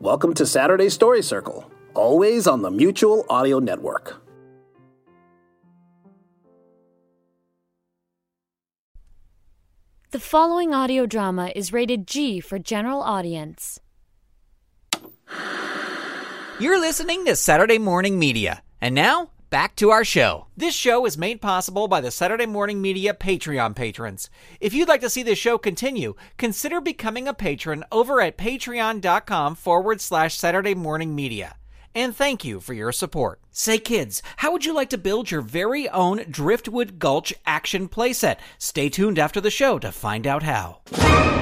Welcome to Saturday Story Circle, always on the Mutual Audio Network. The following audio drama is rated G for general audience. You're listening to Saturday Morning Media. And now, back to our show. This show is made possible by the Saturday Morning Media Patreon patrons. If you'd like to see this show continue, consider becoming a patron over at patreon.com forward slash Saturday Morning Media. And thank you for your support. Say, kids, how would you like to build your very own Driftwood Gulch action playset? Stay tuned after the show to find out how.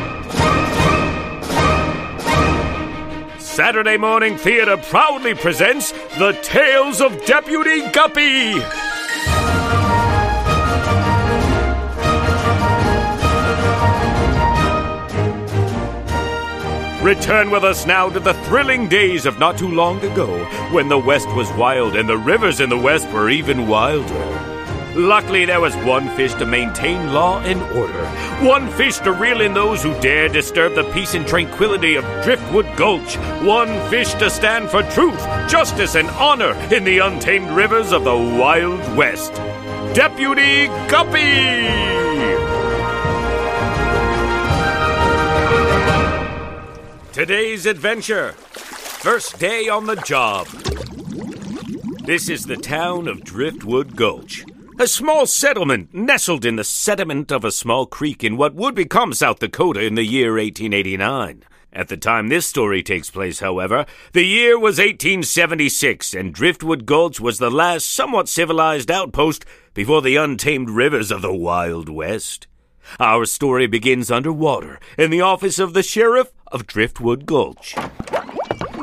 Saturday Morning Theatre proudly presents The Tales of Deputy Guppy. Return with us now to the thrilling days of not too long ago, when the West was wild and the rivers in the West were even wilder. Luckily, there was one fish to maintain law and order, one fish to reel in those who dare disturb the peace and tranquility of Driftwood Gulch, one fish to stand for truth, justice, and honor in the untamed rivers of the Wild West. Deputy Guppy! Today's adventure. First day on the job. This is the town of Driftwood Gulch. A small settlement nestled in the sediment of a small creek in what would become South Dakota in the year 1889. At the time this story takes place, however, the year was 1876, and Driftwood Gulch was the last somewhat civilized outpost before the untamed rivers of the Wild West. Our story begins underwater in the office of the sheriff of Driftwood Gulch.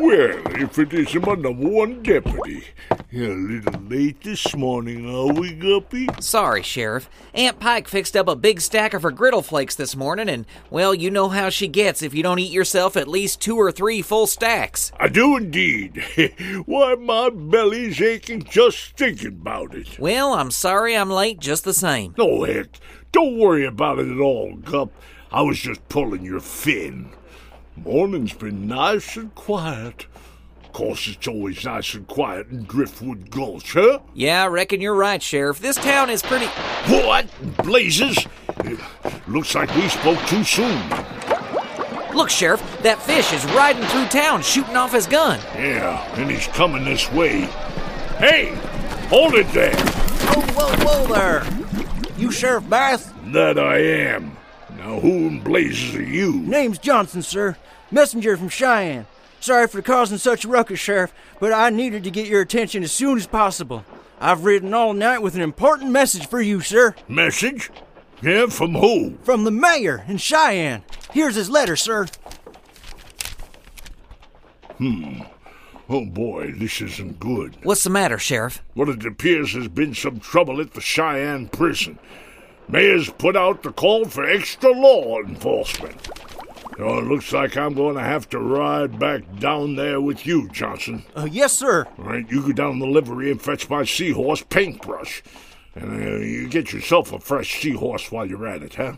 Well, if it isn't my number one deputy. You're a little late this morning, are we, Guppy? Sorry, Sheriff. Aunt Pike fixed up a big stack of her griddle flakes this morning, and, well, you know how she gets if you don't eat yourself at least two or three full stacks. I do indeed. Why, my belly's aching just thinking about it. Well, I'm sorry I'm late just the same. No, heck, don't worry about it at all, Gup. I was just pulling your fin. Morning's been nice and quiet. Of course, it's always nice and quiet in Driftwood Gulch, huh? Yeah, I reckon you're right, Sheriff. This town is pretty. What? Blazes? It looks like we spoke too soon. Look, Sheriff, that fish is riding through town shooting off his gun. Yeah, and he's coming this way. Hey, hold it there. Whoa, whoa, whoa there. You Sheriff Bass? That I am. Now, who in blazes are you? Name's Johnson, sir. Messenger from Cheyenne. Sorry for causing such a ruckus, Sheriff, but I needed to get your attention as soon as possible. I've ridden all night with an important message for you, sir. Message? Yeah, from who? From the mayor in Cheyenne. Here's his letter, sir. Hmm. Oh boy, this isn't good. What's the matter, Sheriff? Well, it appears there's been some trouble at the Cheyenne prison. Mayor's put out the call for extra law enforcement. So it looks like I'm going to have to ride back down there with you, Johnson. Uh, yes, sir. All right, you go down the livery and fetch my seahorse paintbrush. And uh, you get yourself a fresh seahorse while you're at it, huh?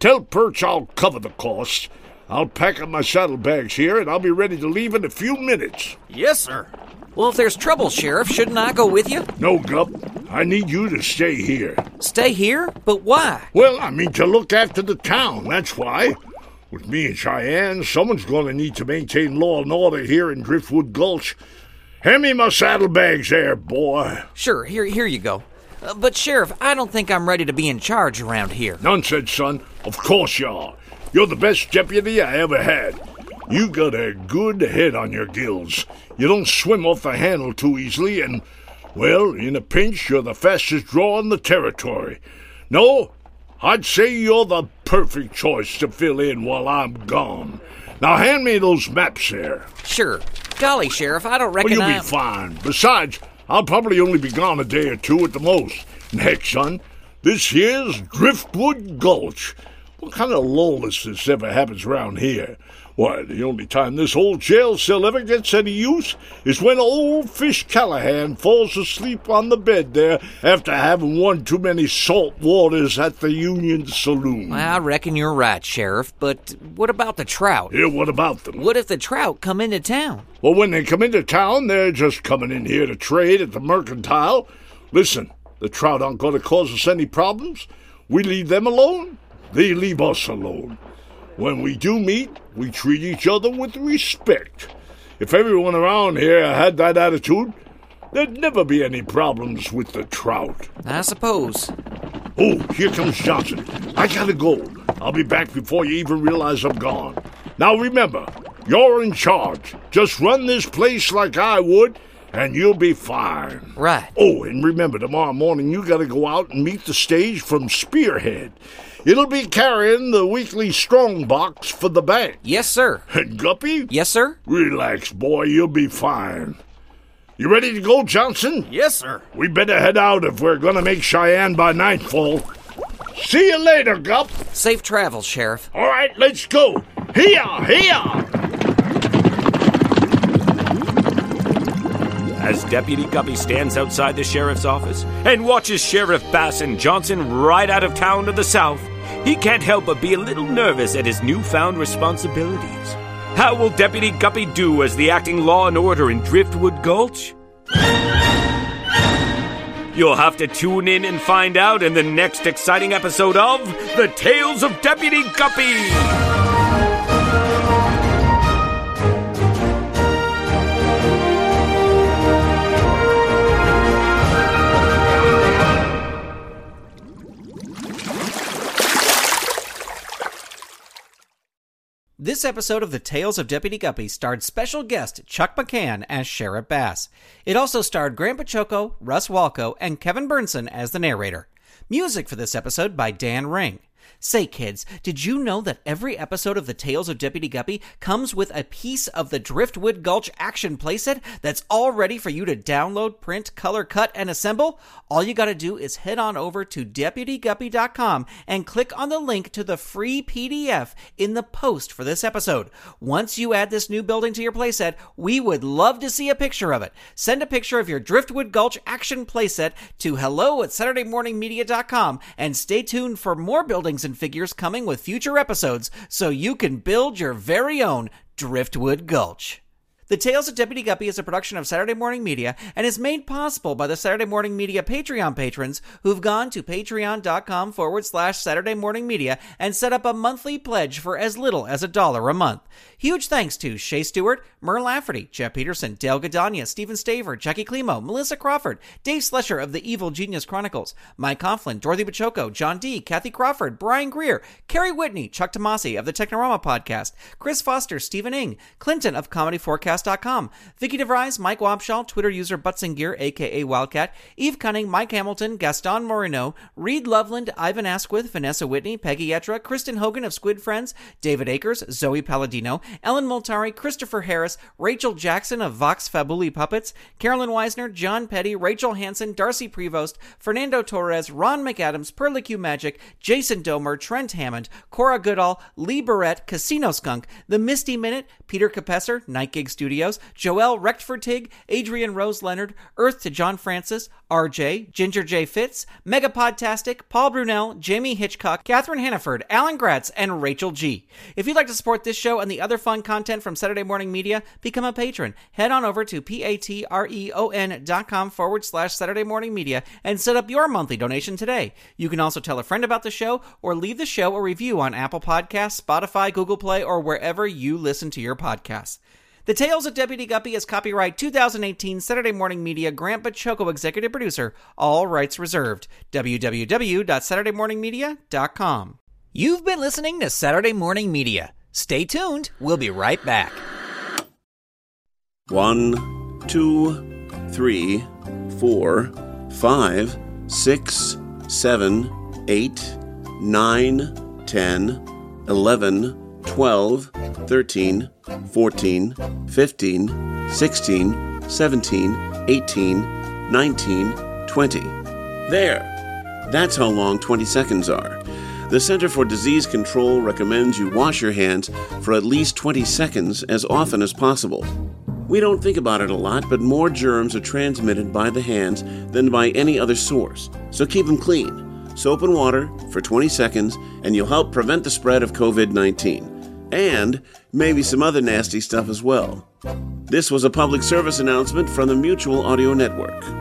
Tell Perch I'll cover the cost. I'll pack up my saddlebags here, and I'll be ready to leave in a few minutes. Yes, sir. Well, if there's trouble, Sheriff, shouldn't I go with you? No, Gup. I need you to stay here. Stay here? But why? Well, I mean to look after the town, that's why. With me and Cheyenne, someone's going to need to maintain law and order here in Driftwood Gulch. Hand me my saddlebags there, boy. Sure, here, here you go. Uh, but, Sheriff, I don't think I'm ready to be in charge around here. Nonsense, son. Of course you are. You're the best deputy I ever had. You got a good head on your gills. You don't swim off the handle too easily, and, well, in a pinch, you're the fastest draw in the territory. No, I'd say you're the perfect choice to fill in while I'm gone. Now hand me those maps there. Sure. Golly, Sheriff, I don't Well, you'll be fine. Besides, I'll probably only be gone a day or two at the most. Heck, son, this here's Driftwood Gulch. What kind of lawlessness ever happens around here? Why, the only time this old jail cell ever gets any use is when old Fish Callahan falls asleep on the bed there after having one too many salt waters at the Union Saloon. I reckon you're right, Sheriff, but what about the trout? Yeah, what about them? What if the trout come into town? Well, when they come into town, they're just coming in here to trade at the mercantile. Listen, the trout aren't going to cause us any problems. We leave them alone, they leave us alone. When we do meet, we treat each other with respect. If everyone around here had that attitude, there'd never be any problems with the trout. I suppose. Oh, here comes Johnson. I gotta go. I'll be back before you even realize I'm gone. Now remember, you're in charge. Just run this place like I would, and you'll be fine. Right. Oh, and remember, tomorrow morning you gotta go out and meet the stage from Spearhead. It'll be carrying the weekly strong box for the bank. Yes, sir. And Guppy? Yes, sir. Relax, boy, you'll be fine. You ready to go, Johnson? Yes, sir. We better head out if we're gonna make Cheyenne by nightfall. See you later, Gup. Safe travels, Sheriff. All right, let's go. Here, here. As Deputy Guppy stands outside the sheriff's office and watches Sheriff Bass and Johnson ride out of town to the south, he can't help but be a little nervous at his newfound responsibilities. How will Deputy Guppy do as the acting law and order in Driftwood Gulch? You'll have to tune in and find out in the next exciting episode of The Tales of Deputy Guppy. This episode of The Tales of Deputy Guppy starred special guest Chuck McCann as Sheriff Bass. It also starred Grant Baciocco, Russ Walco, and Kevin Burnson as the narrator. Music for this episode by Dan Ring. Say, kids, did you know that every episode of The Tales of Deputy Guppy comes with a piece of the Driftwood Gulch action playset that's all ready for you to download, print, color, cut, and assemble? All you gotta do is head on over to deputyguppy.com and click on the link to the free PDF in the post for this episode. Once you add this new building to your playset, we would love to see a picture of it. Send a picture of your Driftwood Gulch action playset to hello at SaturdayMorningMedia.com and stay tuned for more buildings and figures coming with future episodes so you can build your very own Driftwood Gulch. The Tales of Deputy Guppy is a production of Saturday Morning Media and is made possible by the Saturday Morning Media Patreon patrons who've gone to patreon.com forward slash Saturday Morning Media and set up a monthly pledge for as little as a dollar a month. Huge thanks to Shay Stewart, Merle Lafferty, Jeff Peterson, Dale Gadania, Stephen Staver, Jackie Klimo, Melissa Crawford, Dave Slusher of the Evil Genius Chronicles, Mike Conflin, Dorothy Baciocco, John D., Kathy Crawford, Brian Greer, Carrie Whitney, Chuck Tomasi of the Technorama Podcast, Chris Foster, Stephen Ing, Clinton of ComedyForecast.com, Vicky DeVries, Mike Wobschall, Twitter user Butts aka Wildcat, Eve Cunning, Mike Hamilton, Gaston Moreno, Reed Loveland, Ivan Asquith, Vanessa Whitney, Peggy Etra, Kristen Hogan of Squid Friends, David Akers, Zoe Palladino, Ellen Multari, Christopher Harris, Rachel Jackson of Vox Fabuli Puppets, Carolyn Weisner, John Petty, Rachel Hansen, Darcy Prevost, Fernando Torres, Ron McAdams, Perlicue Magic, Jason Domer, Trent Hammond, Cora Goodall, Lee Barrett, Casino Skunk, The Misty Minute, Peter Capesser, Night Gig Studios, Joel Rechtford Tig, Adrian Rose Leonard, Earth to John Francis, RJ, Ginger J. Fitz, Megapodtastic, Paul Brunel, Jamie Hitchcock, Catherine Hannaford, Alan Gratz, and Rachel G. If you'd like to support this show and the other fun content from Saturday Morning Media, become a patron. Head on over to p-a-t-r-e-o-n dot com forward slash Saturday Morning Media and set up your monthly donation today. You can also tell a friend about the show or leave the show a review on Apple Podcasts, Spotify, Google Play, or wherever you listen to your podcasts. The Tales of Deputy Guppy is copyright 2018 Saturday Morning Media Grant Baciocco executive producer, all rights reserved. www.saturdaymorningmedia.com. You've been listening to Saturday Morning Media. Stay tuned. We'll be right back. One, two, three, four, five, six, seven, eight, nine, ten, eleven, twelve, thirteen, fourteen, fifteen, sixteen, seventeen, eighteen, nineteen, twenty. There! That's how long 20 seconds are. The Center for Disease Control recommends you wash your hands for at least 20 seconds as often as possible. We don't think about it a lot, but more germs are transmitted by the hands than by any other source, so keep them clean. Soap and water for 20 seconds, and you'll help prevent the spread of COVID 19. And maybe some other nasty stuff as well. This was a public service announcement from the Mutual Audio Network.